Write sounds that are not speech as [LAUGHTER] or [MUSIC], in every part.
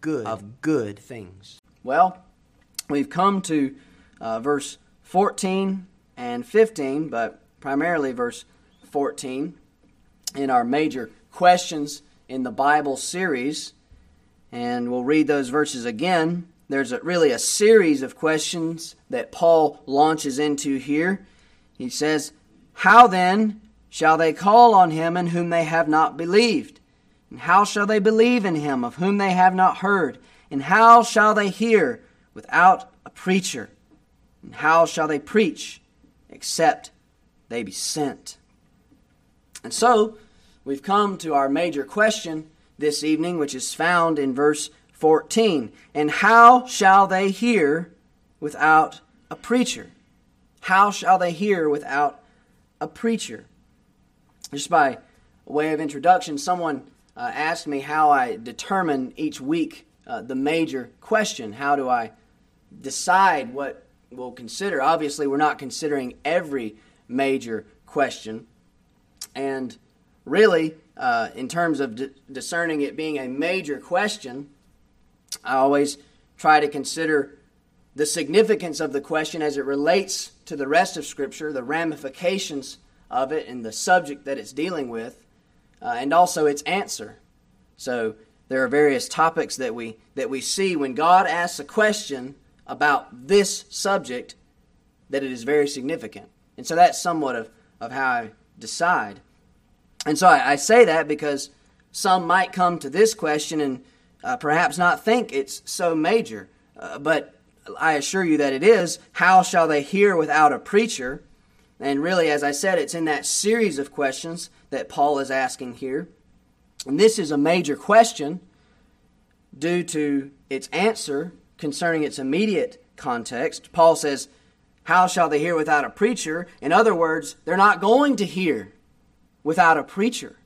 good of good things. Well, we've come to uh, verse 14 and 15, but primarily verse 14 in our major questions in the Bible series. And we'll read those verses again. There's a, really a series of questions that Paul launches into here. He says, How then shall they call on him in whom they have not believed? And how shall they believe in him of whom they have not heard? And how shall they hear without a preacher? And how shall they preach except they be sent? And so, we've come to our major question this evening, which is found in verse 14. And how shall they hear without a preacher? How shall they hear without a preacher? Just by way of introduction, someone uh, asked me how I determine each week uh, the major question. How do I decide what we'll consider? Obviously, we're not considering every major question. And really, uh, in terms of d- discerning it being a major question, I always try to consider the significance of the question as it relates to the rest of Scripture, the ramifications of it, and the subject that it's dealing with, uh, and also its answer. So there are various topics that we that we see when God asks a question about this subject that it is very significant. And so that's somewhat of, of how I decide. And so I, I say that because some might come to this question and uh, perhaps not think it's so major. Uh, but I assure you that it is. How shall they hear without a preacher? And really, as I said, it's in that series of questions that Paul is asking here. And this is a major question due to its answer concerning its immediate context. Paul says, How shall they hear without a preacher? In other words, they're not going to hear without a preacher.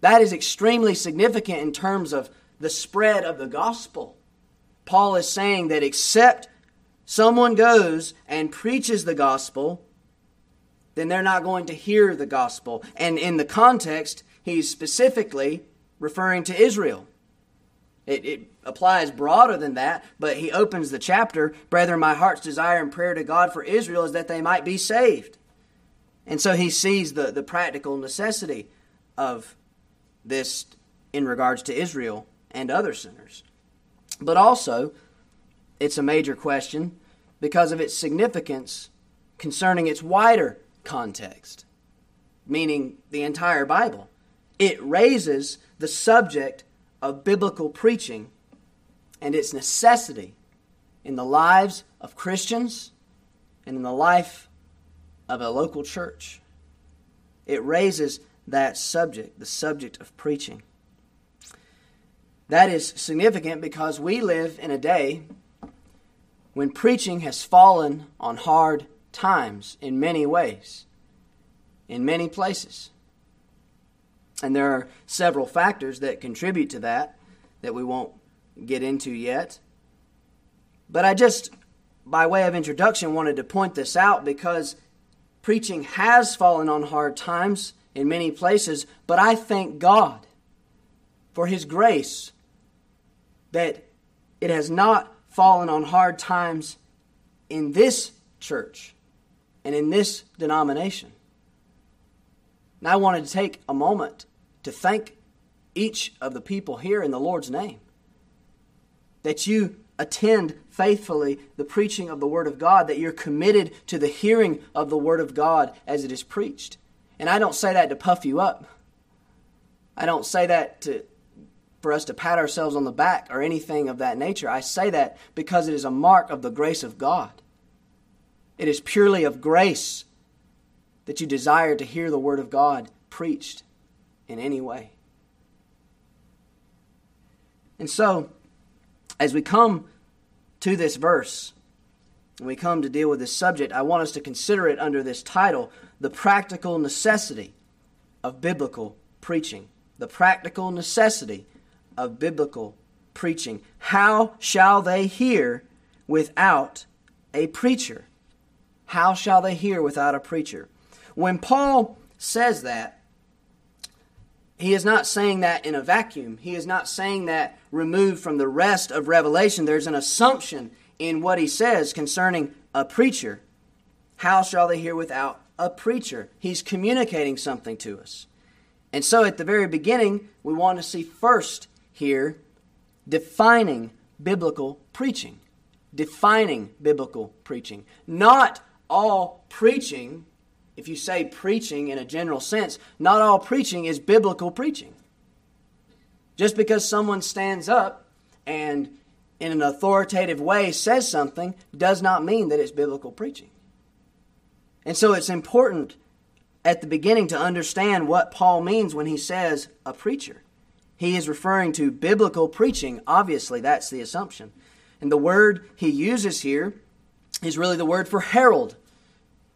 That is extremely significant in terms of the spread of the gospel. Paul is saying that except someone goes and preaches the gospel, then they're not going to hear the gospel. And in the context, he's specifically referring to Israel. It, it, applies broader than that, but he opens the chapter Brethren, my heart's desire and prayer to God for Israel is that they might be saved. And so he sees the, the practical necessity of this in regards to Israel and other sinners. But also, it's a major question because of its significance concerning its wider context, meaning the entire Bible. It raises the subject of biblical preaching and its necessity in the lives of Christians and in the life of a local church. It raises that subject, the subject of preaching. That is significant because we live in a day when preaching has fallen on hard times in many ways, in many places. And there are several factors that contribute to that that we won't get into yet. But I just, by way of introduction, wanted to point this out because preaching has fallen on hard times in many places, but I thank God for His grace that it has not fallen on hard times in this church and in this denomination. And I wanted to take a moment to thank each of the people here in the Lord's name that you attend faithfully the preaching of the Word of God, that you're committed to the hearing of the Word of God as it is preached. And I don't say that to puff you up. I don't say that to, for us to pat ourselves on the back or anything of that nature. I say that because it is a mark of the grace of God. It is purely of grace that you desire to hear the Word of God preached in any way. And so, as we come to this verse, and we come to deal with this subject, I want us to consider it under this title The Practical Necessity of Biblical Preaching. The practical necessity of biblical preaching. How shall they hear without a preacher? How shall they hear without a preacher? When Paul says that, he is not saying that in a vacuum. He is not saying that removed from the rest of Revelation. There's an assumption in what he says concerning a preacher. How shall they hear without a preacher? He's communicating something to us. And so at the very beginning, we want to see first here defining biblical preaching. Defining biblical preaching. Not all preaching if you say preaching in a general sense, not all preaching is biblical preaching. Just because someone stands up and in an authoritative way says something does not mean that it's biblical preaching. And so it's important at the beginning to understand what Paul means when he says a preacher. He is referring to biblical preaching. Obviously, that's the assumption. And the word he uses here is really the word for herald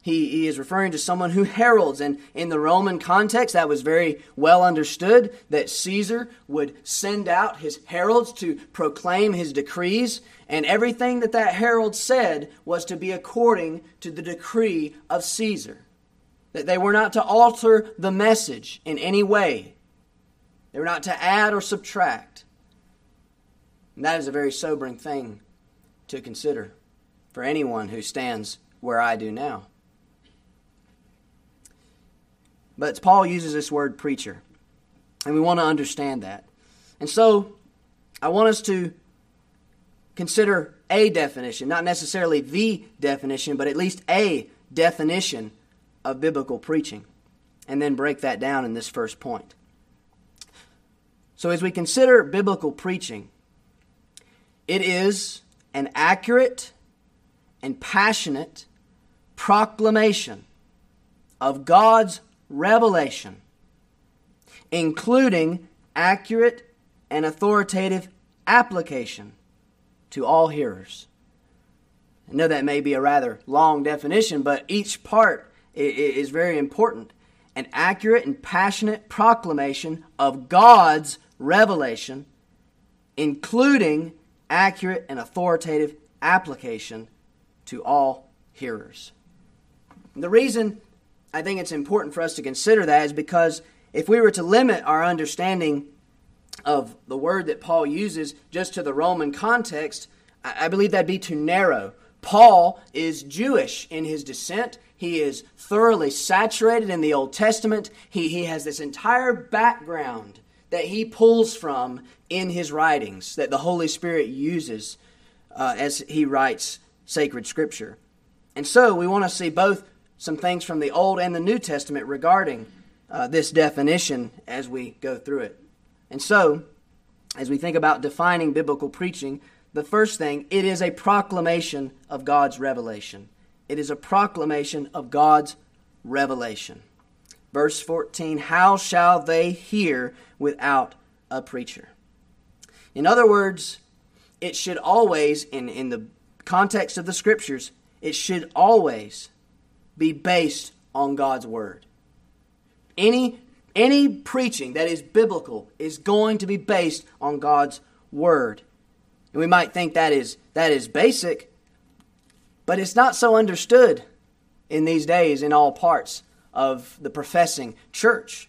he, he is referring to someone who heralds. And in the Roman context, that was very well understood that Caesar would send out his heralds to proclaim his decrees. And everything that that herald said was to be according to the decree of Caesar. That they were not to alter the message in any way, they were not to add or subtract. And that is a very sobering thing to consider for anyone who stands where I do now. But Paul uses this word preacher. And we want to understand that. And so I want us to consider a definition, not necessarily the definition, but at least a definition of biblical preaching, and then break that down in this first point. So, as we consider biblical preaching, it is an accurate and passionate proclamation of God's revelation, including accurate and authoritative application to all hearers. I know that may be a rather long definition, but each part is very important. An accurate and passionate proclamation of God's revelation, including accurate and authoritative application to all hearers. the reason I think it's important for us to consider that is because if we were to limit our understanding of the word that Paul uses just to the Roman context, I believe that'd be too narrow. Paul is Jewish in his descent. He is thoroughly saturated in the Old Testament. He, he has this entire background that he pulls from in his writings that the Holy Spirit uses uh, as he writes sacred scripture. And so we want to see both some things from the Old and the New Testament regarding uh, this definition as we go through it. And so, as we think about defining biblical preaching, the first thing, it is a proclamation of God's revelation. It is a proclamation of God's revelation. Verse 14 How shall they hear without a preacher? In other words, it should always, in, in the context of the scriptures, it should always be based on God's word. Any any preaching that is biblical is going to be based on God's word. And we might think that is that is basic, but it's not so understood in these days in all parts of the professing church.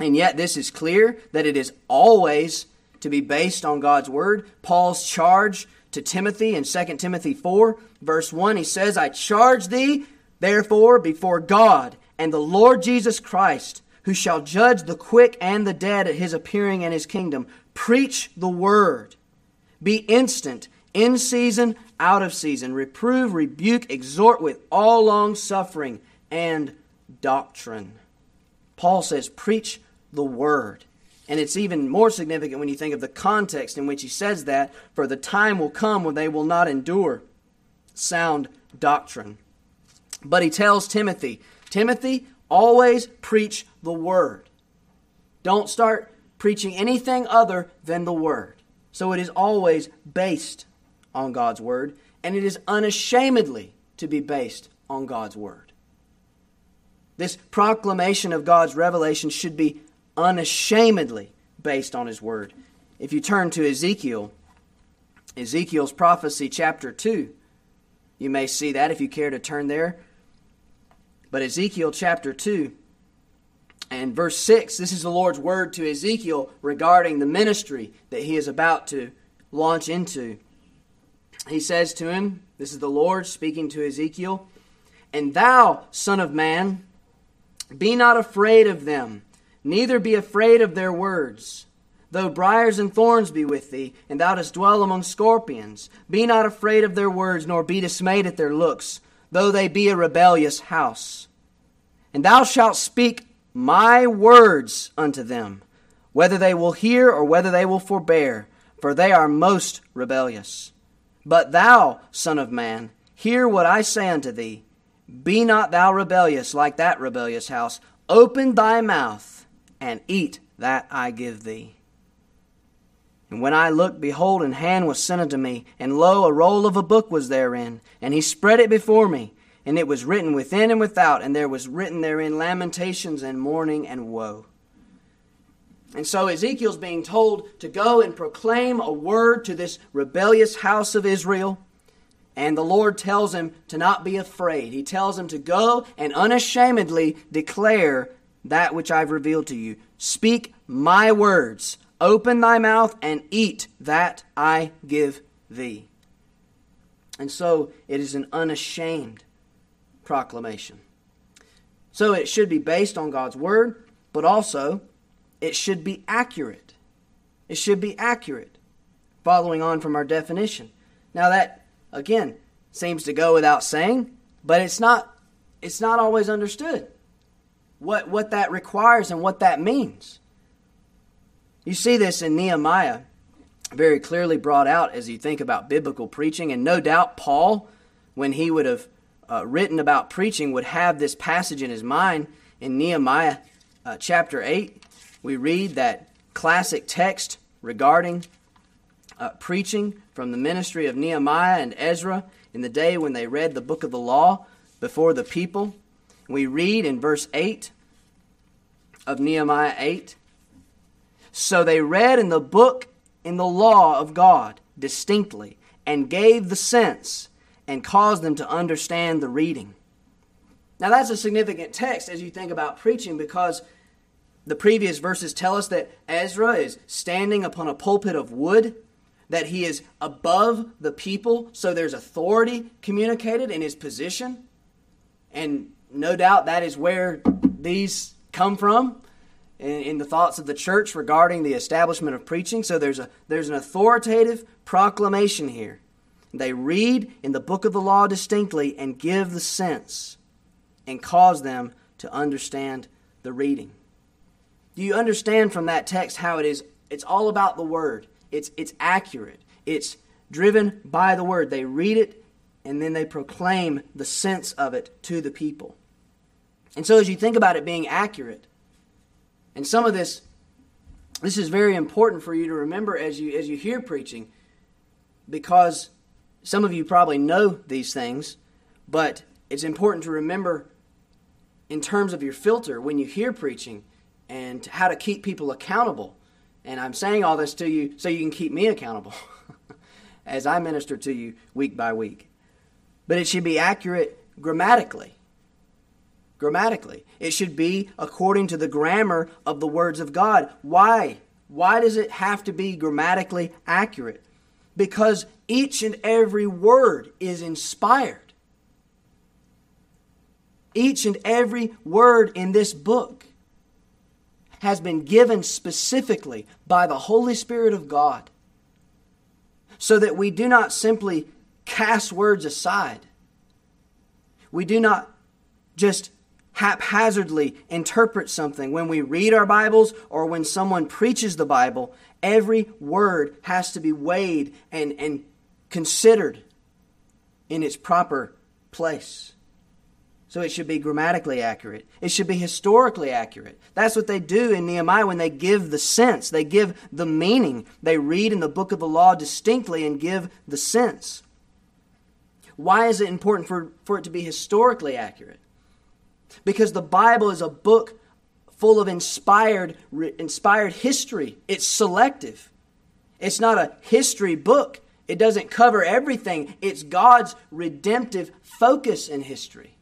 And yet this is clear that it is always to be based on God's word. Paul's charge to Timothy in 2 Timothy 4 verse 1 he says, "I charge thee Therefore, before God and the Lord Jesus Christ, who shall judge the quick and the dead at his appearing in his kingdom, preach the word. Be instant, in season, out of season. Reprove, rebuke, exhort with all long suffering and doctrine. Paul says, preach the word. And it's even more significant when you think of the context in which he says that, for the time will come when they will not endure sound doctrine. But he tells Timothy, Timothy, always preach the word. Don't start preaching anything other than the word. So it is always based on God's word, and it is unashamedly to be based on God's word. This proclamation of God's revelation should be unashamedly based on his word. If you turn to Ezekiel, Ezekiel's prophecy, chapter 2, you may see that if you care to turn there. But Ezekiel chapter 2, And verse 6, this is the Lord's word to Ezekiel regarding the ministry that he is about to launch into. He says to him, This is the Lord speaking to Ezekiel, And thou, Son of Man, be not afraid of them, neither be afraid of their words. Though briers and thorns be with thee, and thou dost dwell among scorpions, be not afraid of their words, nor be dismayed at their looks, though they be a rebellious house. And thou shalt speak my words unto them, whether they will hear or whether they will forbear, for they are most rebellious. But thou, Son of Man, hear what I say unto thee. Be not thou rebellious like that rebellious house. Open thy mouth and eat that I give thee. And when I looked, behold, an hand was sent unto me, and lo, a roll of a book was therein. And he spread it before me and it was written within and without, and there was written therein lamentations and mourning and woe. And so Ezekiel's being told to go and proclaim a word to this rebellious house of Israel. And the Lord tells him to not be afraid. He tells him to go and unashamedly declare that which I've revealed to you. Speak my words. Open thy mouth and eat that I give thee. And so it is an unashamed proclamation. So it should be based on God's word, but also it should be accurate. It should be accurate. Following on from our definition. Now that again seems to go without saying, but it's not it's not always understood what what that requires and what that means. You see this in Nehemiah very clearly brought out as you think about biblical preaching and no doubt Paul when he would have uh, written about preaching would have this passage in his mind in Nehemiah uh, chapter 8. We read that classic text regarding uh, preaching from the ministry of Nehemiah and Ezra in the day when they read the book of the law before the people. We read in verse 8 of Nehemiah 8 So they read in the book in the law of God distinctly and gave the sense and caused them to understand the reading. Now, that's a significant text as you think about preaching because the previous verses tell us that Ezra is standing upon a pulpit of wood, that he is above the people, so there's authority communicated in his position. And no doubt that is where these come from in, in, the thoughts of the church regarding the establishment of preaching. So there's, a, there's an authoritative proclamation here. They read in the book of the law distinctly and give the sense and cause them to understand the reading. Do you understand from that text how it is it's all about the word. It's it's accurate. It's driven by the word. They read it and then they proclaim the sense of it to the people. And so as you think about it being accurate, and some of this this is very important for you to remember as you as you hear preaching because some of you probably know these things, but it's important to remember in terms of your filter when you hear preaching and how to keep people accountable. And I'm saying all this to you so you can keep me accountable [LAUGHS] as I minister to you week by week. But it should be accurate grammatically. Grammatically. It should be according to the grammar of the words of God. Why? Why does it have to be grammatically accurate? because each and every word is inspired. Each and every word in this book has been given specifically by the Holy Spirit of God so that we do not simply cast words aside. We do not just haphazardly interpret something when we read our Bibles or when someone preaches the Bible Every word has to be weighed and, and considered in its proper place. So it should be grammatically accurate. It should be historically accurate. That's what they do in Nehemiah when they give the sense, they give the meaning. They read in the book of the law distinctly and give the sense. Why is it important for, for it to be historically accurate? Because the Bible is a book full of inspired, inspired history. It's selective. It's not a history book. It doesn't cover everything. It's God's redemptive focus in history.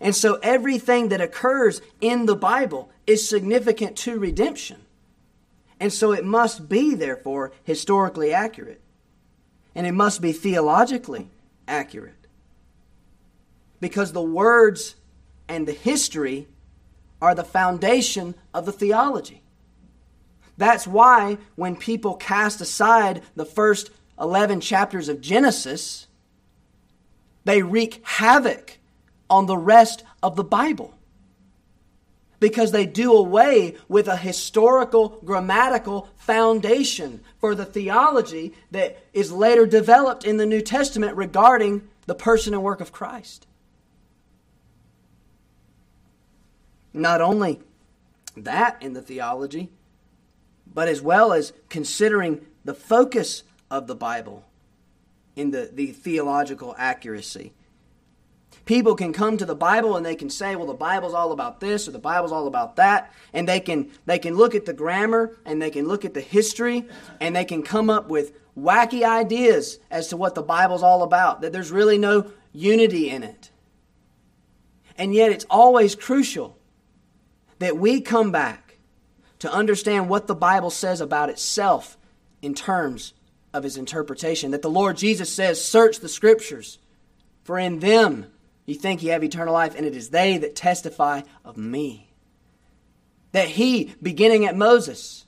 And so everything that occurs in the Bible is significant to redemption. And so it must be, therefore, historically accurate. And it must be theologically accurate. Because the words and the history are the foundation of the theology. That's why when people cast aside the first 11 chapters of Genesis, they wreak havoc on the rest of the Bible. Because they do away with a historical, grammatical foundation for the theology that is later developed in the New Testament regarding the person and work of Christ. Not only that in the theology, but as well as considering the focus of the Bible in the, the theological accuracy. People can come to the Bible and they can say, well, the Bible's all about this or the Bible's all about that. And they can, they can look at the grammar and they can look at the history and they can come up with wacky ideas as to what the Bible's all about, that there's really no unity in it. And yet it's always crucial that we come back to understand what the Bible says about itself in terms of his interpretation. That the Lord Jesus says, Search the scriptures, for in them you think you have eternal life, and it is they that testify of me. That he, beginning at Moses,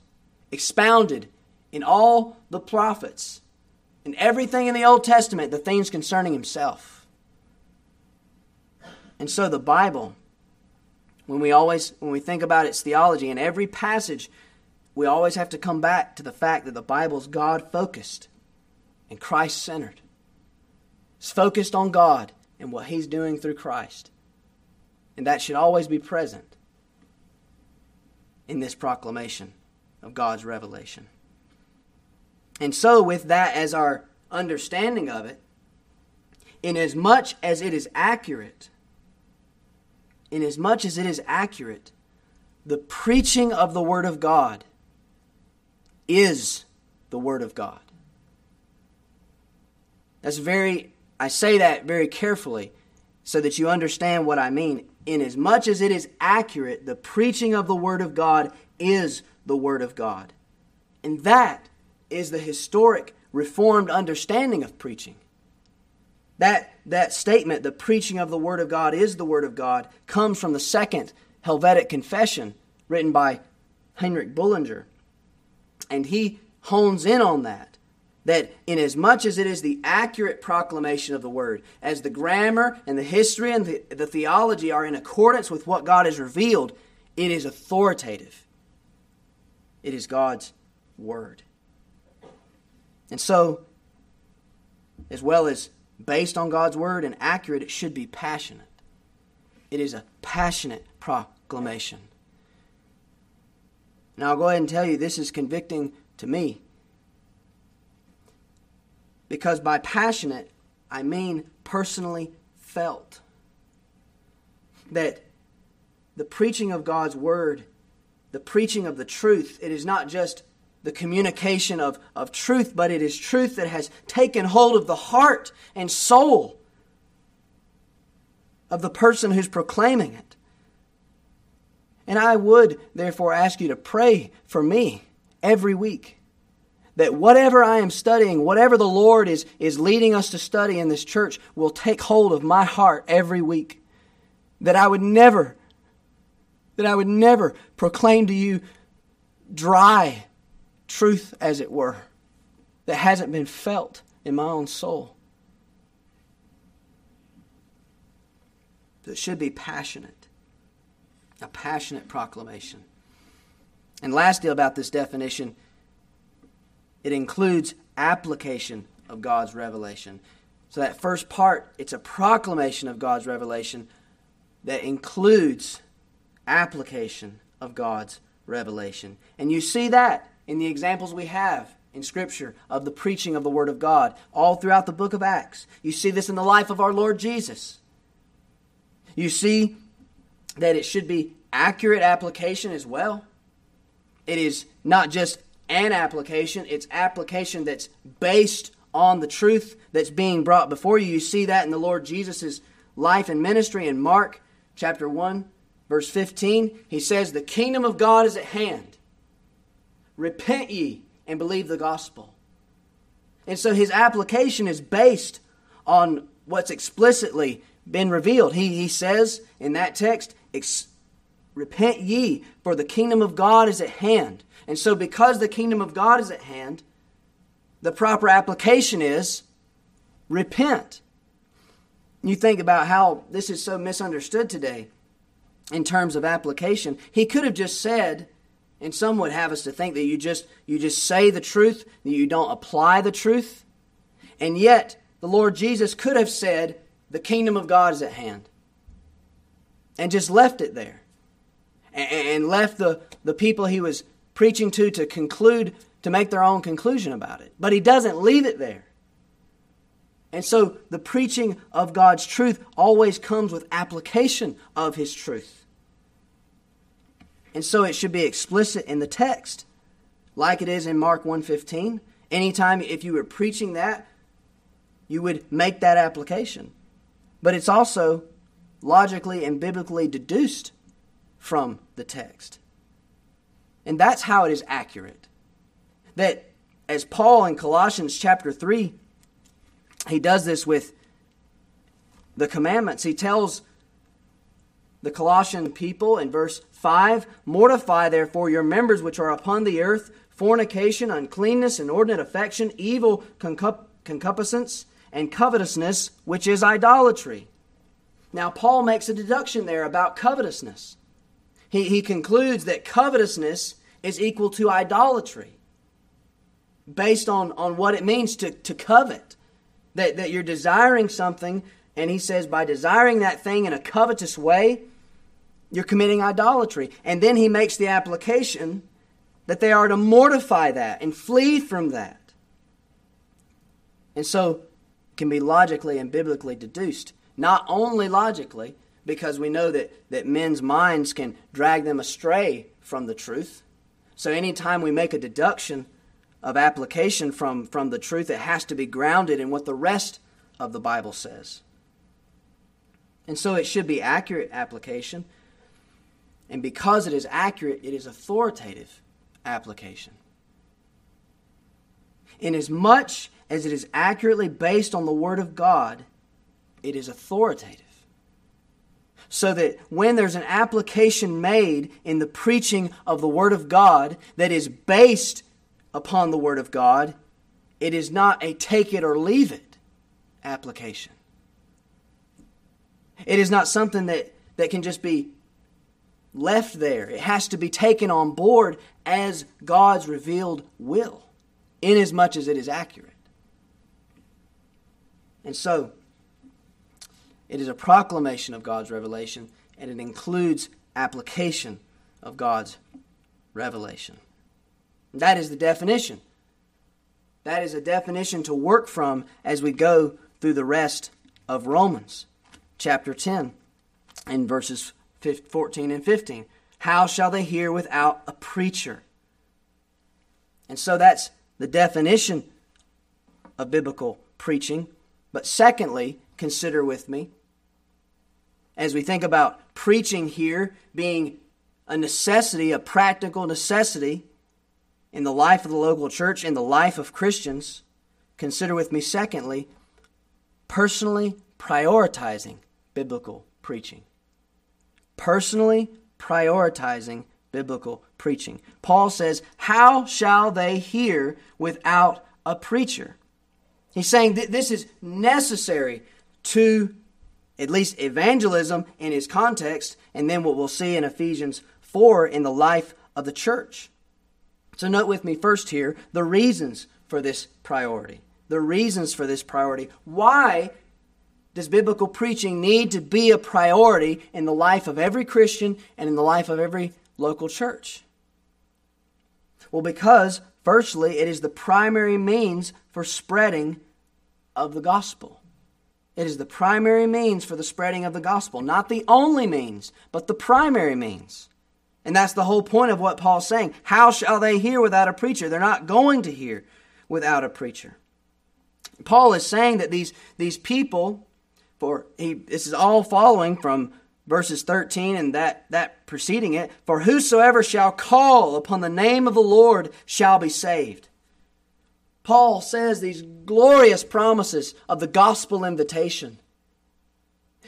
expounded in all the prophets, in everything in the Old Testament, the things concerning himself. And so the Bible when we always when we think about its theology in every passage we always have to come back to the fact that the bible is god focused and christ centered it's focused on god and what he's doing through christ and that should always be present in this proclamation of god's revelation and so with that as our understanding of it inasmuch as much as it is accurate inasmuch as much as it is accurate, the preaching of the Word of God is the Word of God. That's very, I say that very carefully so that you understand what I mean. Inasmuch as it is accurate, the preaching of the Word of God is the Word of God. And that is the historic Reformed understanding of preaching. That, that statement, the preaching of the Word of God is the Word of God, comes from the second Helvetic Confession written by Heinrich Bullinger. And he hones in on that. That inasmuch as much as it is the accurate proclamation of the Word, as the grammar and the history and the, the theology are in accordance with what God has revealed, it is authoritative. It is God's Word. And so, as well as based on God's word and accurate, it should be passionate. It is a passionate proclamation. Now, I'll go ahead and tell you this is convicting to me. Because by passionate, I mean personally felt. That the preaching of God's word, the preaching of the truth, it is not just the communication of, of truth, but it is truth that has taken hold of the heart and soul of the person who's proclaiming it. And I would therefore ask you to pray for me every week that whatever I am studying, whatever the Lord is, is leading us to study in this church, will take hold of my heart every week. That I would never, that I would never proclaim to you dry truth, as it were, that hasn't been felt in my own soul. That should be passionate, a passionate proclamation. And lastly, about this definition, it includes application of God's revelation. So, that first part, it's a proclamation of God's revelation that includes application of God's revelation. And you see that in the examples we have in Scripture of the preaching of the Word of God all throughout the book of Acts. You see this in the life of our Lord Jesus. You see that it should be accurate application as well. It is not just an application, it's application that's based on the truth that's being brought before you. You see that in the Lord Jesus' life and ministry in Mark chapter 1, verse 15, he says, The kingdom of God is at hand. Repent ye and believe the gospel. And so his application is based on what's explicitly been revealed. He, he says in that text, Repent ye, for the kingdom of God is at hand. And so, because the kingdom of God is at hand, the proper application is repent. You think about how this is so misunderstood today in terms of application. He could have just said, and some would have us to think that you just you just say the truth, that you don't apply the truth. And yet, the Lord Jesus could have said, "The kingdom of God is at hand." And just left it there. And left the, the people he was preaching to to conclude to make their own conclusion about it. But he doesn't leave it there. And so the preaching of God's truth always comes with application of his truth. And so it should be explicit in the text, like it is in Mark 1:15. Anytime if you were preaching that, you would make that application. But it's also logically and biblically deduced from the text. And that's how it is accurate. That as Paul in Colossians chapter 3 he does this with the commandments. He tells the Colossian people in verse 5 Mortify therefore your members which are upon the earth fornication, uncleanness, inordinate affection, evil concupiscence, and covetousness, which is idolatry. Now, Paul makes a deduction there about covetousness. He, he concludes that covetousness is equal to idolatry based on, on what it means to, to covet that, that you're desiring something, and he says, by desiring that thing in a covetous way, you're committing idolatry. And then he makes the application that they are to mortify that and flee from that. And so can be logically and biblically deduced. Not only logically, because we know that, that men's minds can drag them astray from the truth. So anytime we make a deduction of application from, from the truth. It has to be grounded in what the rest of the Bible says. And so it should be accurate application. And because it is accurate, it is authoritative application. Inasmuch as it is accurately based on the Word of God, it is authoritative. So that when there's an application made in the preaching of the Word of God that is based upon the Word of God. It is not a take it or leave it application. It is not something that, that can just be left there. It has to be taken on board as God's revealed will, inasmuch as it is accurate. And so, it is a proclamation of God's revelation, and it includes application of God's revelation. That is the definition. That is a definition to work from as we go through the rest of Romans chapter 10 in verses 14 and 15. How shall they hear without a preacher? And so that's the definition of biblical preaching. But secondly, consider with me, as we think about preaching here being a necessity, a practical necessity, in the life of the local church, in the life of Christians, consider with me, secondly, personally prioritizing biblical preaching. Personally prioritizing biblical preaching. Paul says, How shall they hear without a preacher? He's saying that this is necessary to at least evangelism in his context, and then what we'll see in Ephesians 4 in the life of the church. So, note with me first here the reasons for this priority. The reasons for this priority. Why does biblical preaching need to be a priority in the life of every Christian and in the life of every local church? Well, because, firstly, it is the primary means for spreading of the gospel. It is the primary means for the spreading of the gospel. Not the only means, but the primary means. And that's the whole point of what Paul's saying. How shall they hear without a preacher? They're not going to hear without a preacher. Paul is saying that these, these people, for he, this is all following from verses 13 and that, that preceding it, for whosoever shall call upon the name of the Lord shall be saved. Paul says these glorious promises of the gospel invitation.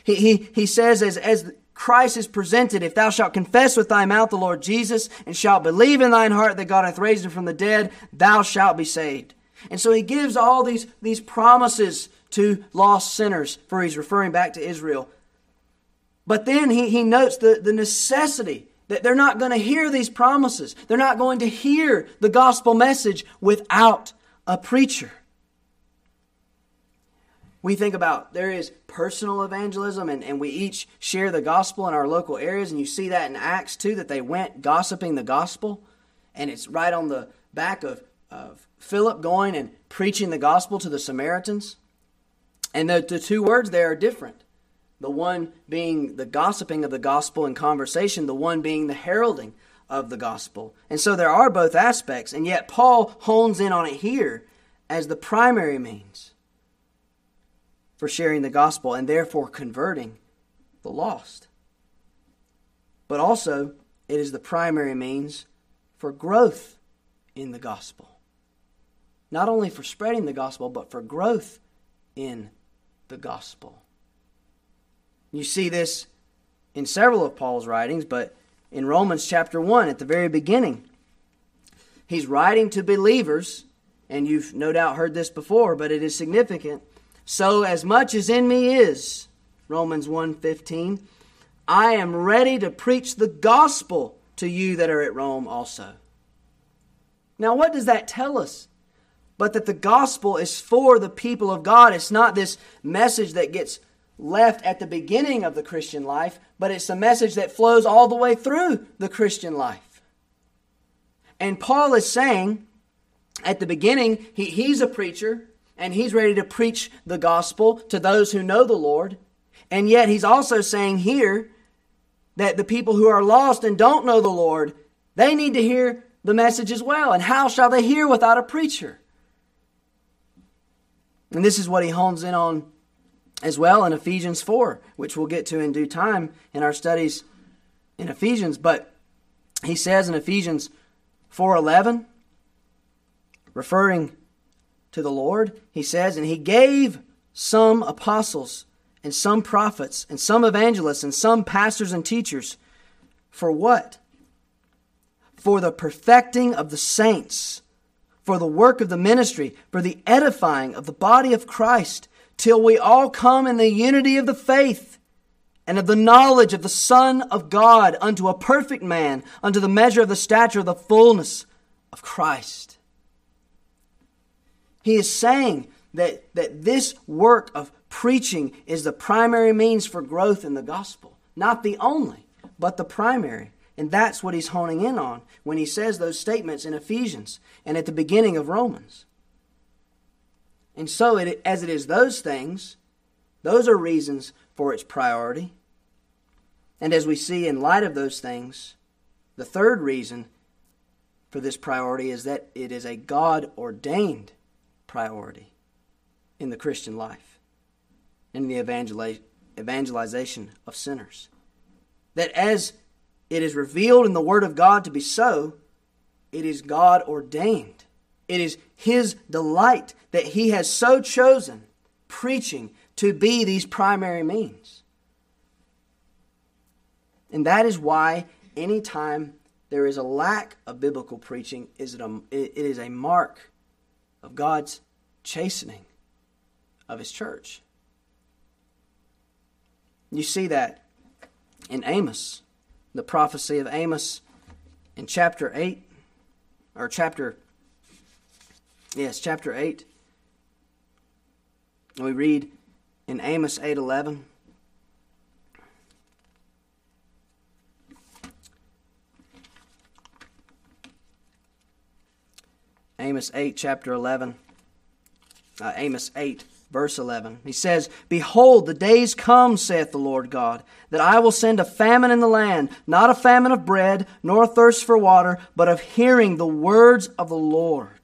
He, he, he says, as, as Christ is presented, if thou shalt confess with thy mouth the Lord Jesus, and shalt believe in thine heart that God hath raised him from the dead, thou shalt be saved. And so he gives all these, these promises to lost sinners, for he's referring back to Israel. But then he, he notes the, the necessity that they're not going to hear these promises. They're not going to hear the gospel message without a preacher. We think about there is personal evangelism, and, and we each share the gospel in our local areas, and you see that in Acts too, that they went gossiping the gospel, and it's right on the back of, of Philip going and preaching the gospel to the Samaritans. And the, the two words there are different. The one being the gossiping of the gospel and conversation, the one being the heralding of the gospel. And so there are both aspects, and yet Paul hones in on it here as the primary means for sharing the gospel and therefore converting the lost. But also, it is the primary means for growth in the gospel. Not only for spreading the gospel, but for growth in the gospel. You see this in several of Paul's writings, but in Romans chapter 1 at the very beginning. He's writing to believers, and you've no doubt heard this before, but it is significant. So as much as in me is, Romans 1:15, I am ready to preach the gospel to you that are at Rome also. Now what does that tell us? But that the gospel is for the people of God. It's not this message that gets left at the beginning of the Christian life, but it's a message that flows all the way through the Christian life. And Paul is saying at the beginning, he, he's a preacher and he's ready to preach the gospel to those who know the Lord. And yet he's also saying here that the people who are lost and don't know the Lord, they need to hear the message as well. And how shall they hear without a preacher? And this is what he hones in on as well in Ephesians 4, which we'll get to in due time in our studies in Ephesians. But he says in Ephesians 4:11, referring to the Lord, he says, and he gave some apostles and some prophets and some evangelists and some pastors and teachers for what? For the perfecting of the saints, for the work of the ministry, for the edifying of the body of Christ till we all come in the unity of the faith and of the knowledge of the Son of God unto a perfect man, unto the measure of the stature of the fullness of Christ. He is saying that, that this work of preaching is the primary means for growth in the gospel. Not the only, but the primary. And that's what he's honing in on when he says those statements in Ephesians and at the beginning of Romans. And so, it, as it is those things, those are reasons for its priority. And as we see in light of those things, the third reason for this priority is that it is a God ordained priority in the Christian life, in the evangeliz- evangelization of sinners. That as it is revealed in the Word of God to be so, it is God ordained it is His delight that He has so chosen preaching to be these primary means. And that is why anytime there is a lack of biblical preaching, is it, a, it is a mark of God's chastening of His church. You see that in Amos, the prophecy of Amos in chapter 8, or chapter Yes, chapter 8. We read in Amos 8:11. Amos 8 chapter 11. Uh, Amos 8 verse 11. He says, Behold, the days come, saith the Lord God, that I will send a famine in the land, not a famine of bread, nor a thirst for water, but of hearing the words of the Lord.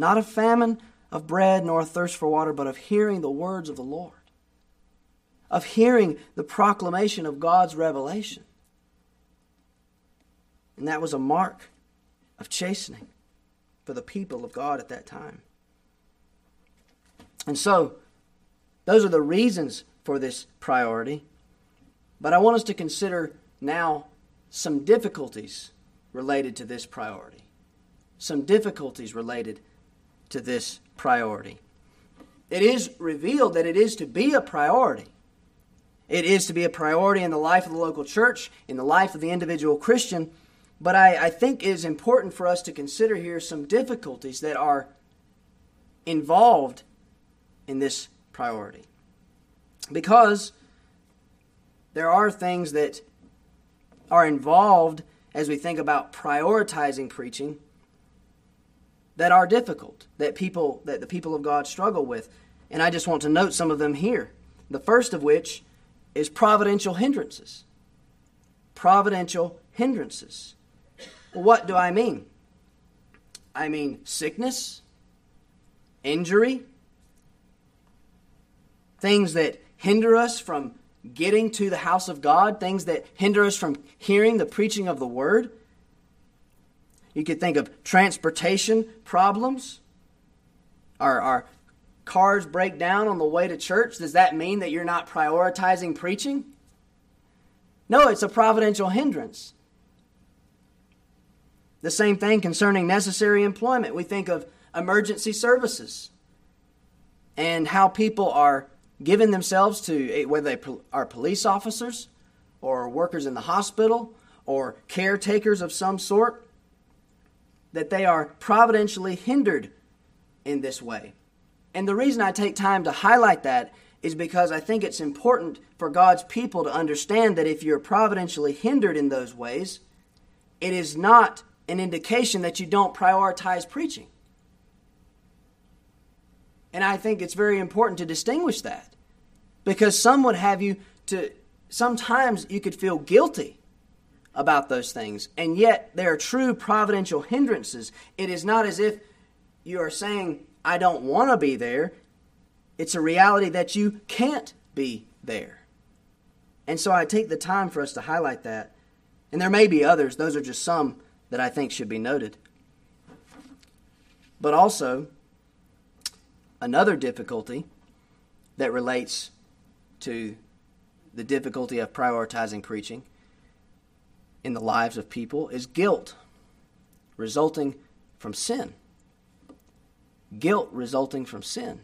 Not a famine of bread nor a thirst for water, but of hearing the words of the Lord. of hearing the proclamation of God's revelation. And that was a mark of chastening for the people of God at that time. And so, those are the reasons for this priority. But I want us to consider now some difficulties related to this priority. Some difficulties related to this priority. It is revealed that it is to be a priority. It is to be a priority in the life of the local church, in the life of the individual Christian. But I, I think it is important for us to consider here some difficulties that are involved in this priority. Because there are things that are involved as we think about prioritizing preaching that are difficult that people that the people of God struggle with. And I just want to note some of them here. The first of which is providential hindrances. Providential hindrances. What do I mean? I mean sickness injury things that hinder us from getting to the house of God, things that hinder us from hearing the preaching of the word. You could think of transportation problems. Our, our cars break down on the way to church. Does that mean that you're not prioritizing preaching? No, it's a providential hindrance. The same thing concerning necessary employment. We think of emergency services and how people are giving themselves to eh, whether they are police officers or workers in the hospital or caretakers of some sort, that they are providentially hindered in this way. And the reason I take time to highlight that is because I think it's important for God's people to understand that if you're providentially hindered in those ways, it is not an indication that you don't prioritize preaching. And I think it's very important to distinguish that because some would have you to, sometimes you could feel guilty about those things, and yet they are true providential hindrances. It is not as if you are saying, I don't want to be there. It's a reality that you can't be there. And so I take the time for us to highlight that. And there may be others, those are just some that I think should be noted. But also, Another difficulty that relates to the difficulty of prioritizing preaching in the lives of people is guilt resulting from sin. Guilt resulting from sin.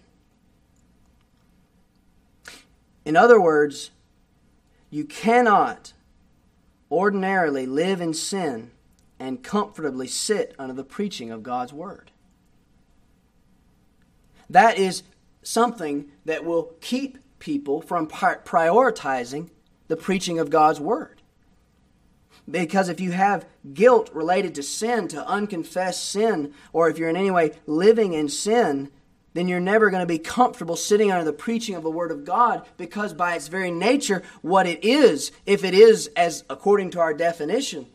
In other words, you cannot ordinarily live in sin and comfortably sit under the preaching of God's Word. That is something that will keep people from prioritizing the preaching of God's Word. Because if you have guilt related to sin, to unconfessed sin, or if you're in any way living in sin, then you're never going to be comfortable sitting under the preaching of the Word of God because, by its very nature, what it is, if it is as according to our definition,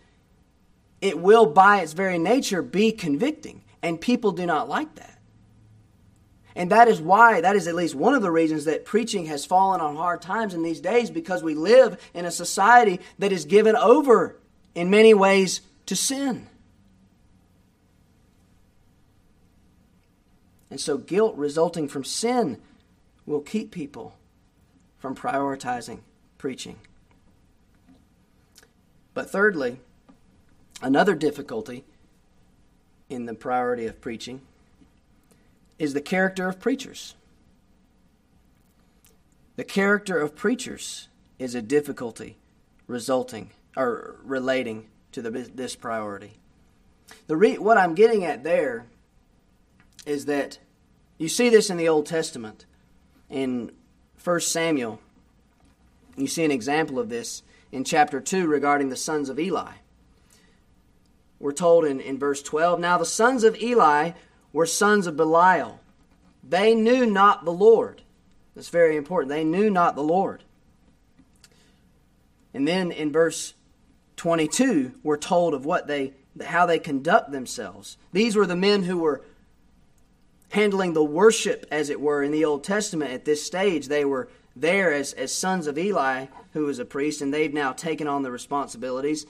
it will, by its very nature, be convicting. And people do not like that. And that is why, that is at least one of the reasons that preaching has fallen on hard times in these days because we live in a society that is given over in many ways to sin. And so, guilt resulting from sin will keep people from prioritizing preaching. But thirdly, another difficulty in the priority of preaching is the character of preachers. The character of preachers is a difficulty resulting or relating to the, this priority. The re, what I'm getting at there is that you see this in the Old Testament. In 1 Samuel, you see an example of this in chapter 2 regarding the sons of Eli. We're told in, in verse 12 Now the sons of Eli were sons of Belial. They knew not the Lord. That's very important. They knew not the Lord. And then in verse 22, we're told of what they how they conduct themselves. These were the men who were handling the worship as it were in the Old Testament at this stage. They were there as, as sons of Eli, who was a priest, and they've now taken on the responsibilities.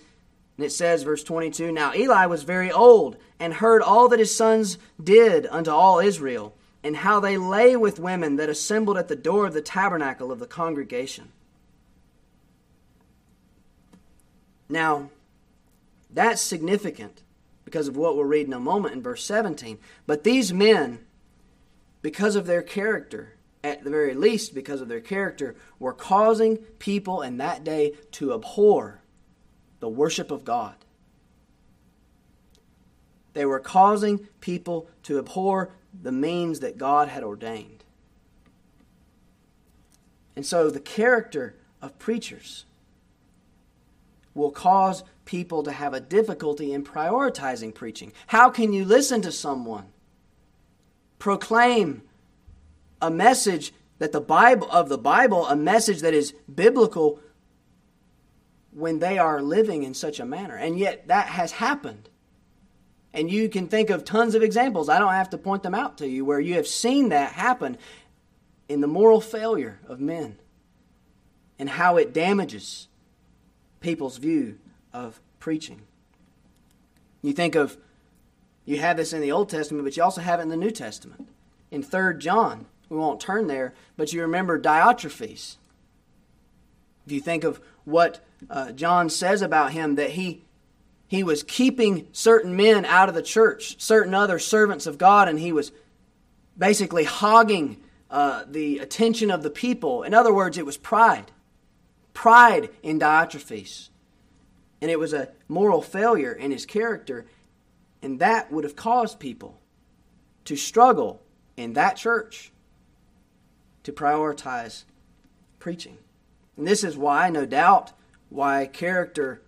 And it says, verse 22 Now Eli was very old, and heard all that his sons did unto all Israel, and how they lay with women that assembled at the door of the tabernacle of the congregation. Now, that's significant because of what we'll read in a moment in verse 17. But these men, because of their character, at the very least because of their character, were causing people in that day to abhor the worship of God. They were causing people to abhor the means that God had ordained. And so the character of preachers will cause people to have a difficulty in prioritizing preaching. How can you listen to someone proclaim a message that the Bible of the Bible, a message that is biblical when they are living in such a manner? And yet that has happened. And you can think of tons of examples. I don't have to point them out to you where you have seen that happen in the moral failure of men and how it damages people's view of preaching. You think of, you have this in the Old Testament, but you also have it in the New Testament. In 3 John, we won't turn there, but you remember Diotrephes. If you think of what uh, John says about him, that he he was keeping certain men out of the church, certain other servants of God, and he was basically hogging uh, the attention of the people. In other words, it was pride pride in Diotrephes. And it was a moral failure in his character, and that would have caused people to struggle in that church to prioritize preaching. And this is why, no doubt, why character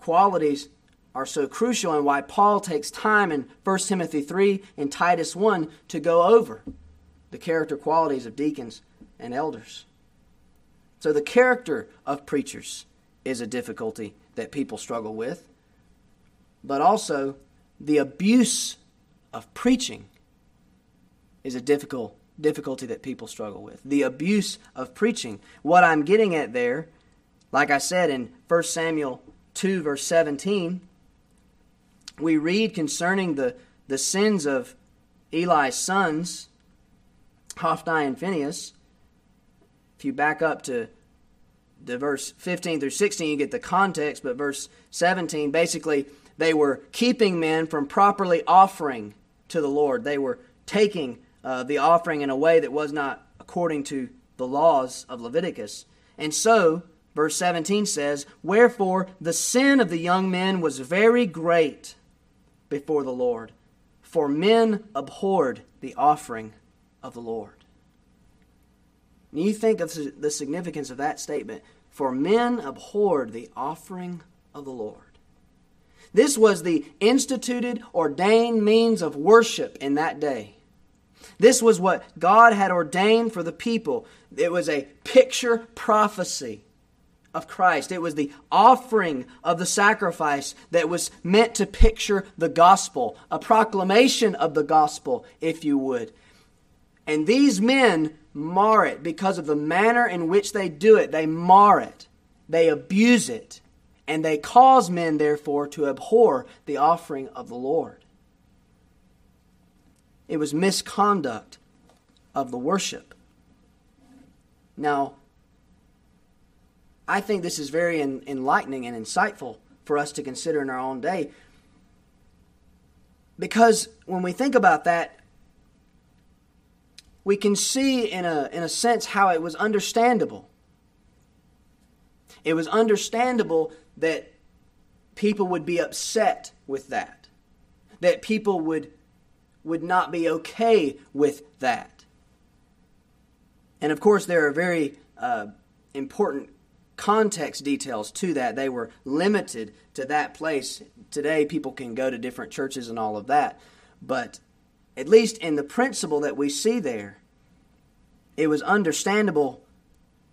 qualities are so crucial and why Paul takes time in 1 Timothy 3 and Titus 1 to go over the character qualities of deacons and elders. So the character of preachers is a difficulty that people struggle with, but also the abuse of preaching is a difficult difficulty that people struggle with. The abuse of preaching. What I'm getting at there, like I said in 1 Samuel 2 verse 17, we read concerning the, the sins of Eli's sons, Hophni and Phinehas, if you back up to the verse 15 through 16, you get the context, but verse 17, basically, they were keeping men from properly offering to the Lord. They were taking uh, the offering in a way that was not according to the laws of Leviticus. And so, verse 17 says, Wherefore the sin of the young men was very great before the Lord, for men abhorred the offering of the Lord. And you think of the significance of that statement. For men abhorred the offering of the Lord. This was the instituted, ordained means of worship in that day. This was what God had ordained for the people. It was a picture prophecy of Christ. It was the offering of the sacrifice that was meant to picture the gospel, a proclamation of the gospel, if you would. And these men mar it because of the manner in which they do it. They mar it, they abuse it, and they cause men, therefore, to abhor the offering of the Lord. It was misconduct of the worship. Now, I think this is very enlightening and insightful for us to consider in our own day. Because when we think about that, we can see in a, in a sense how it was understandable. It was understandable that people would be upset with that, that people would, would not be okay with that. And of course, there are very uh, important context details to that. They were limited to that place. Today, people can go to different churches and all of that. But at least in the principle that we see there, it was understandable,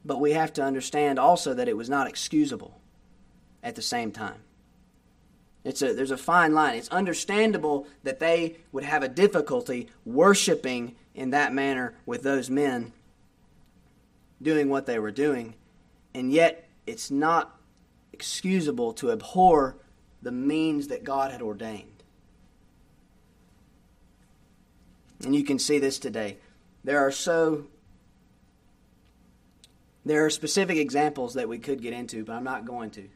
but we have to understand also that it was not excusable at the same time. It's a, there's a fine line. It's understandable that they would have a difficulty worshiping in that manner with those men. doing what they were doing, and yet it's not excusable to abhor the means that God had ordained. And you can see this today. There are so there are specific examples that we could get into, but I'm not going to.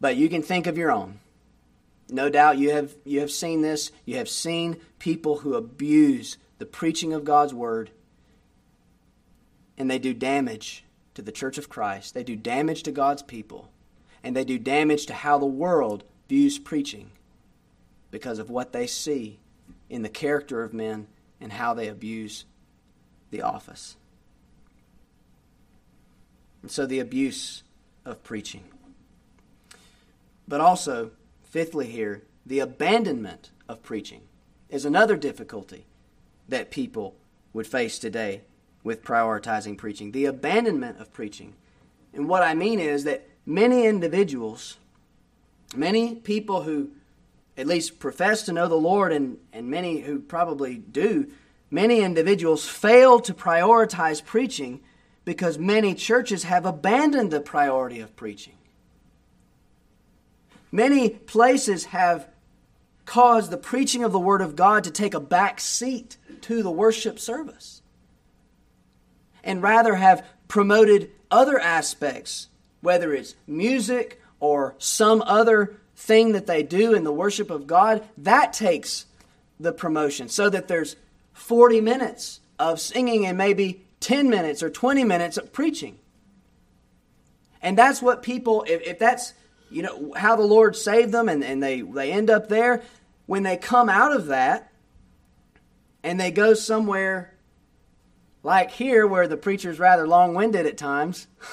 But you can think of your own. No doubt you have you have seen this. You have seen people who abuse the preaching of God's word and they do damage to the church of Christ. They do damage to God's people and they do damage to how the world views preaching because of what they see in the character of men and how they abuse the office. And so the abuse of preaching. But also, fifthly, here, the abandonment of preaching is another difficulty that people would face today with prioritizing preaching. The abandonment of preaching. And what I mean is that many individuals, many people who at least profess to know the Lord, and, and many who probably do, many individuals fail to prioritize preaching because many churches have abandoned the priority of preaching. Many places have caused the preaching of the Word of God to take a back seat to the worship service and rather have promoted other aspects, whether it's music or some other thing that they do in the worship of God, that takes the promotion. So that there's 40 minutes of singing and maybe 10 minutes or 20 minutes of preaching. And that's what people, if, if that's you know how the Lord saved them and, and they, they end up there, when they come out of that and they go somewhere like here where the preacher's rather long-winded at times, [LAUGHS]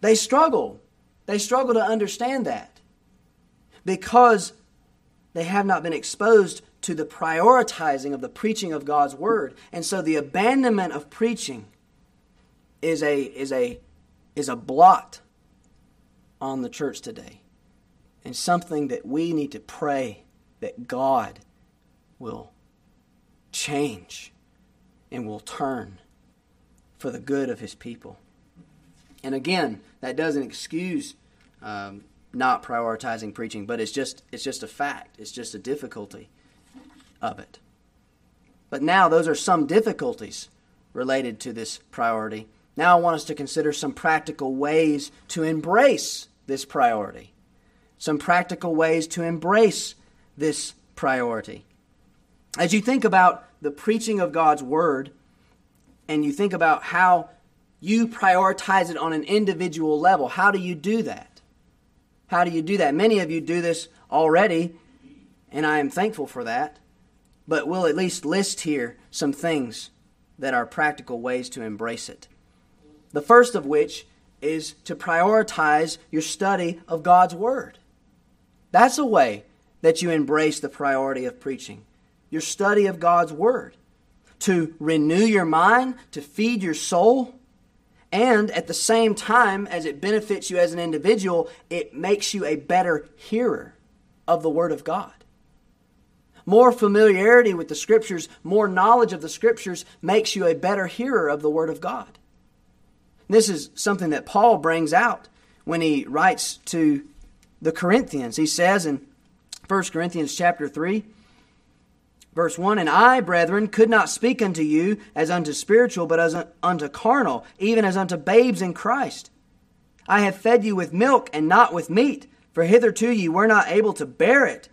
they struggle they struggle to understand that because they have not been exposed to the prioritizing of the preaching of God's word. And so the abandonment of preaching is a is a is a blot on the church today. And something that we need to pray that God will change and will turn for the good of his people. And again, that doesn't excuse um, not prioritizing preaching, but it's just it's just a fact. It's just a difficulty of it. But now those are some difficulties related to this priority. Now I want us to consider some practical ways to embrace this priority. Some practical ways to embrace this priority. As you think about the preaching of God's word and you think about how you prioritize it on an individual level. How do you do that? How do you do that? Many of you do this already, and I am thankful for that. But we'll at least list here some things that are practical ways to embrace it. The first of which is to prioritize your study of God's Word. That's a way that you embrace the priority of preaching. Your study of God's Word. To renew your mind, to feed your soul, and at the same time, as it benefits you as an individual, it makes you a better hearer of the Word of God. More familiarity with the Scriptures, more knowledge of the Scriptures makes you a better hearer of the Word of God. This is something that Paul brings out when he writes to the Corinthians. He says in 1 Corinthians chapter 3, Verse 1 And I, brethren, could not speak unto you as unto spiritual, but as unto carnal, even as unto babes in Christ. I have fed you with milk and not with meat, for hitherto ye were not able to bear it,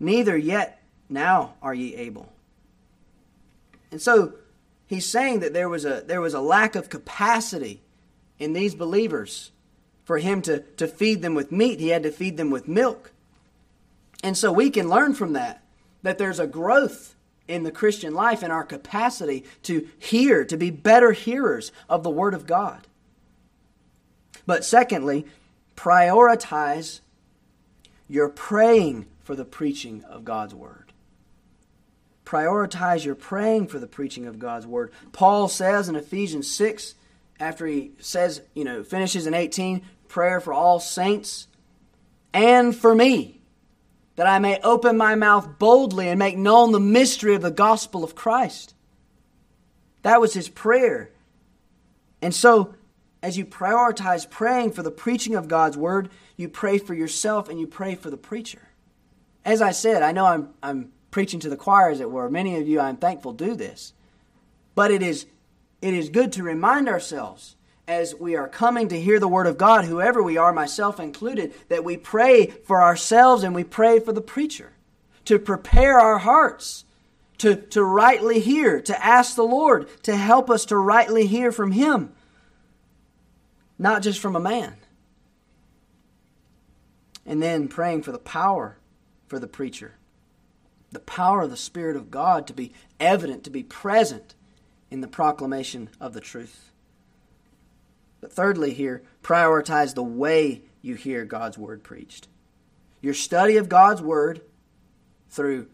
neither yet now are ye able. And so he's saying that there was a, there was a lack of capacity in these believers for him to, to feed them with meat. He had to feed them with milk. And so we can learn from that that there's a growth in the Christian life in our capacity to hear, to be better hearers of the Word of God. But secondly, prioritize your praying for the preaching of God's Word. Prioritize your praying for the preaching of God's Word. Paul says in Ephesians 6, after he says, you know, finishes in 18, prayer for all saints and for me that I may open my mouth boldly and make known the mystery of the gospel of Christ. That was his prayer. And so, as you prioritize praying for the preaching of God's word, you pray for yourself and you pray for the preacher. As I said, I know I'm, I'm preaching to the choir, as it were. Many of you, I'm thankful, do this. But it is, it is good to remind ourselves as we are coming to hear the word of God, whoever we are, myself included, that we pray for ourselves and we pray for the preacher to prepare our hearts to, to rightly hear, to ask the Lord to help us to rightly hear from Him, not just from a man. And then praying for the power for the preacher, the power of the Spirit of God to be evident, to be present in the proclamation of the truth. But thirdly, here, prioritize the way you hear God's word preached. Your study of God's word through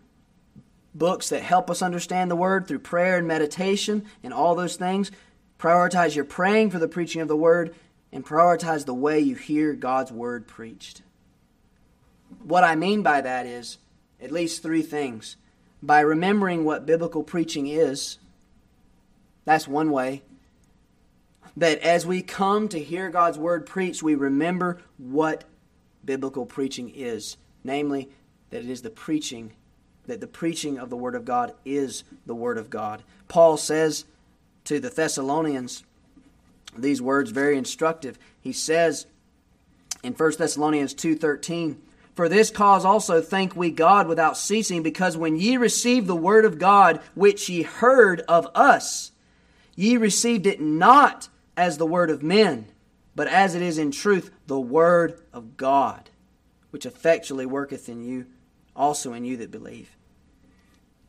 books that help us understand the word, through prayer and meditation and all those things. Prioritize your praying for the preaching of the word and prioritize the way you hear God's word preached. What I mean by that is at least three things. By remembering what biblical preaching is, that's one way. That as we come to hear God's word preached, we remember what biblical preaching is namely, that it is the preaching, that the preaching of the Word of God is the Word of God. Paul says to the Thessalonians these words very instructive. He says in 1 Thessalonians 2:13, "For this cause also thank we God without ceasing, because when ye received the word of God which ye heard of us, Ye received it not as the word of men, but as it is in truth the word of God, which effectually worketh in you, also in you that believe.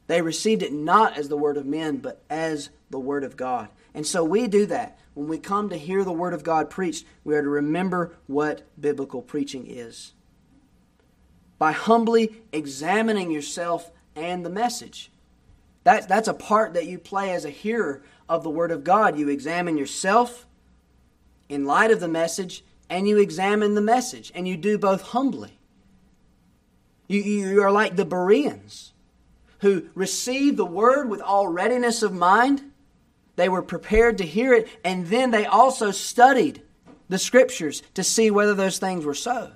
They received it not as the word of men, but as the word of God. And so we do that. When we come to hear the word of God preached, we are to remember what biblical preaching is. By humbly examining yourself and the message. That, that's a part that you play as a hearer of the Word of God. You examine yourself in light of the message, and you examine the message, and you do both humbly. You, you are like the Bereans who received the Word with all readiness of mind. They were prepared to hear it, and then they also studied the Scriptures to see whether those things were so.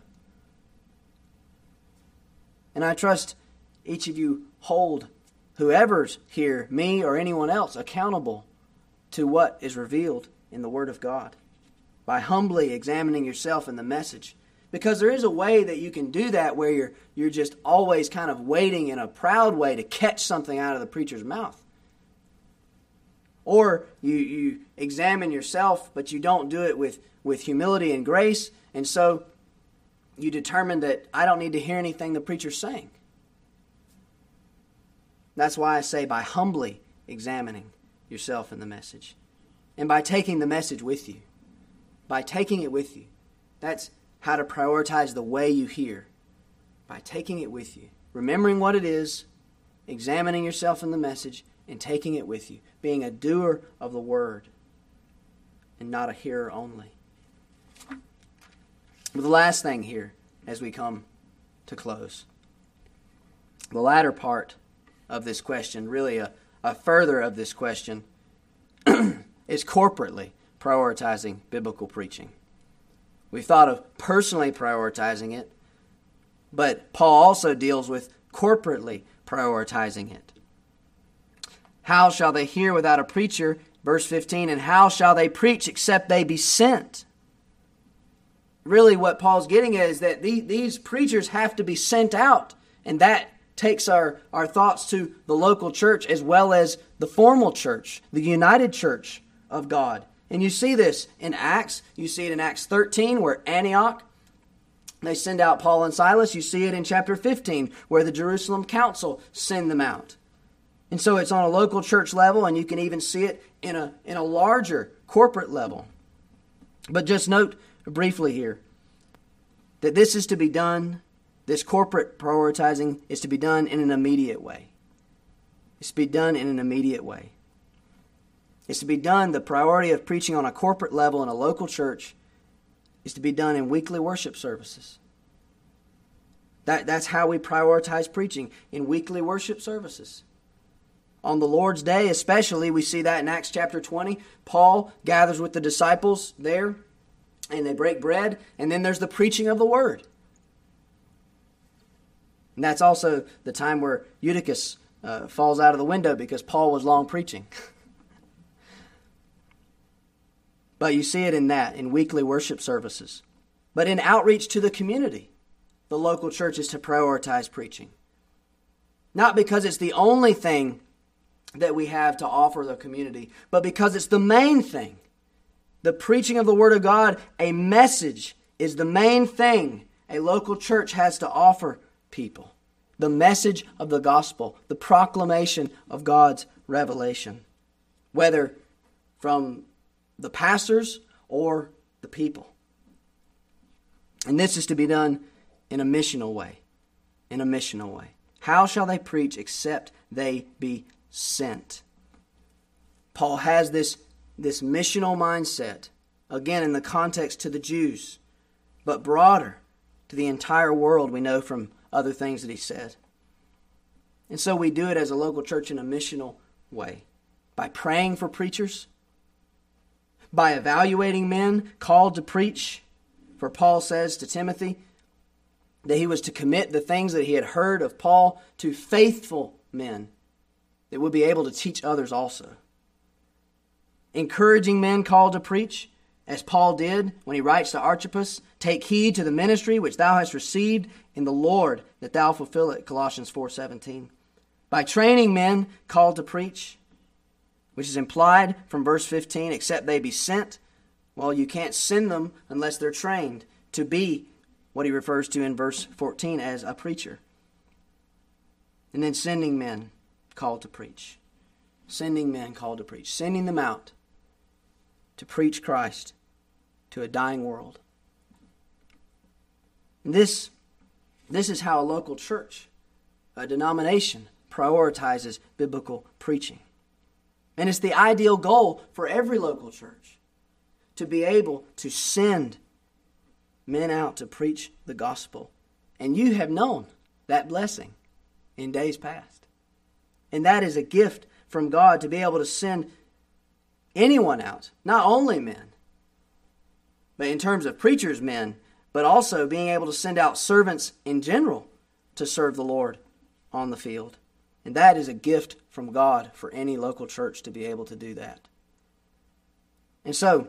And I trust each of you hold whoever's here, me or anyone else, accountable to what is revealed in the Word of God by humbly examining yourself in the message. Because there is a way that you can do that where you're, you're just always kind of waiting in a proud way to catch something out of the preacher's mouth. Or you, you examine yourself, but you don't do it with, with humility and grace, and so you determine that I don't need to hear anything the preacher's saying. That's why I say by humbly examining yourself in the message. And by taking the message with you. By taking it with you. That's how to prioritize the way you hear. By taking it with you. Remembering what it is, examining yourself in the message, and taking it with you. Being a doer of the word and not a hearer only. The last thing here, as we come to close, the latter part of this question, really a a further of this question [CLEARS THROAT] is corporately prioritizing biblical preaching. We've thought of personally prioritizing it, but Paul also deals with corporately prioritizing it. How shall they hear without a preacher? Verse 15, and how shall they preach except they be sent? Really, what Paul's getting at is that these preachers have to be sent out, and that takes our, our thoughts to the local church as well as the formal church, the united church of God. And you see this in Acts. You see it in Acts 13, where Antioch, they send out Paul and Silas. You see it in chapter 15, where the Jerusalem council send them out. And so it's on a local church level, and you can even see it in a, in a larger corporate level. But just note briefly here that this is to be done this corporate prioritizing is to be done in an immediate way. It's to be done in an immediate way. It's to be done, the priority of preaching on a corporate level in a local church is to be done in weekly worship services. That, that's how we prioritize preaching in weekly worship services. On the Lord's day, especially, we see that in Acts chapter 20. Paul gathers with the disciples there, and they break bread, and then there's the preaching of the word. And that's also the time where Eutychus uh, falls out of the window because Paul was long preaching. [LAUGHS] but you see it in that, in weekly worship services. But in outreach to the community, the local church is to prioritize preaching. Not because it's the only thing that we have to offer the community, but because it's the main thing. The preaching of the Word of God, a message, is the main thing a local church has to offer people. The message of the gospel, the proclamation of God's revelation, whether from the pastors or the people. And this is to be done in a missional way. In a missional way. How shall they preach except they be sent. Paul has this, this missional mindset, again, in the context to the Jews, but broader to the entire world, we know from other things that he said. And so we do it as a local church in a missional way by praying for preachers, by evaluating men called to preach. For Paul says to Timothy that he was to commit the things that he had heard of Paul to faithful men that we'll be able to teach others also. Encouraging men called to preach, as Paul did when he writes to Archippus, take heed to the ministry which thou hast received in the Lord, that thou fulfill it, Colossians 4.17. By training men called to preach, which is implied from verse 15, except they be sent. Well, you can't send them unless they're trained to be what he refers to in verse 14 as a preacher. And then sending men called to preach, sending men called to preach, sending them out to preach Christ to a dying world. And this, this is how a local church, a denomination, prioritizes biblical preaching. And it's the ideal goal for every local church to be able to send men out to preach the gospel. And you have known that blessing in days past. And that is a gift from God to be able to send anyone out, not only men, but in terms of preachers, men, but also being able to send out servants in general to serve the Lord on the field. And that is a gift from God for any local church to be able to do that. And so,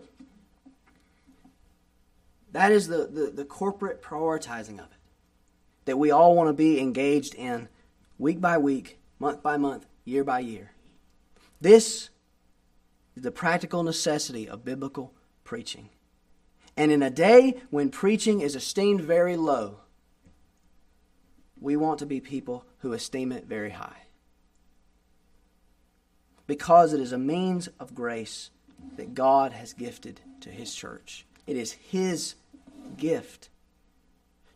that is the, the, the corporate prioritizing of it that we all want to be engaged in week by week month by month, year by year. This is the practical necessity of biblical preaching. And in a day when preaching is esteemed very low, we want to be people who esteem it very high. Because it is a means of grace that God has gifted to His church. It is His gift.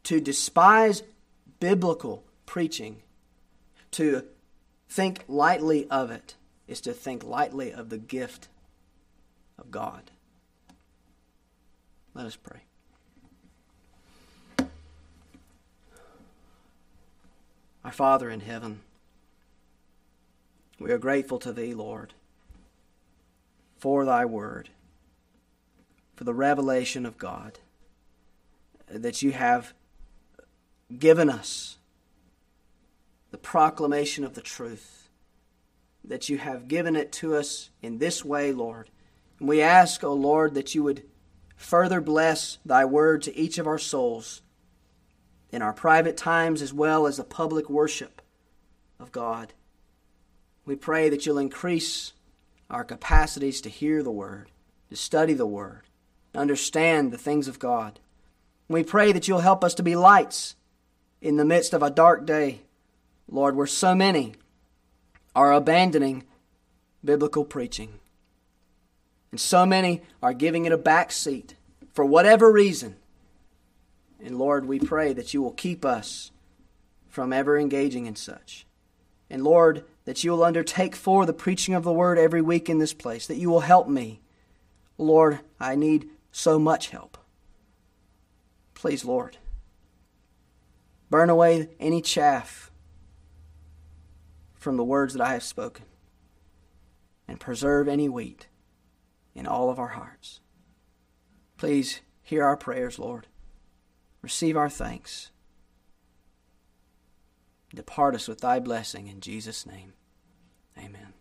To despise biblical preaching, to think lightly of it is to think lightly of the gift of God. Let us pray. Our Father in heaven, we are grateful to Thee, Lord, for Thy word, for the revelation of God that you have given us the proclamation of the truth, that you have given it to us in this way, Lord. And we ask, O oh Lord, that you would further bless thy word to each of our souls in our private times as well as the public worship of God. We pray that you'll increase our capacities to hear the word, to study the word, to understand the things of God. We pray that you'll help us to be lights in the midst of a dark day Lord, where so many are abandoning biblical preaching. And so many are giving it a back seat for whatever reason. And Lord, we pray that you will keep us from ever engaging in such. And Lord, that you will undertake for the preaching of the word every week in this place, that you will help me. Lord, I need so much help. Please, Lord, burn away any chaff from the words that I have spoken. and preserve any wheat in all of our hearts. Please hear our prayers, Lord. Receive our thanks. Depart us with thy blessing in Jesus' name. Amen.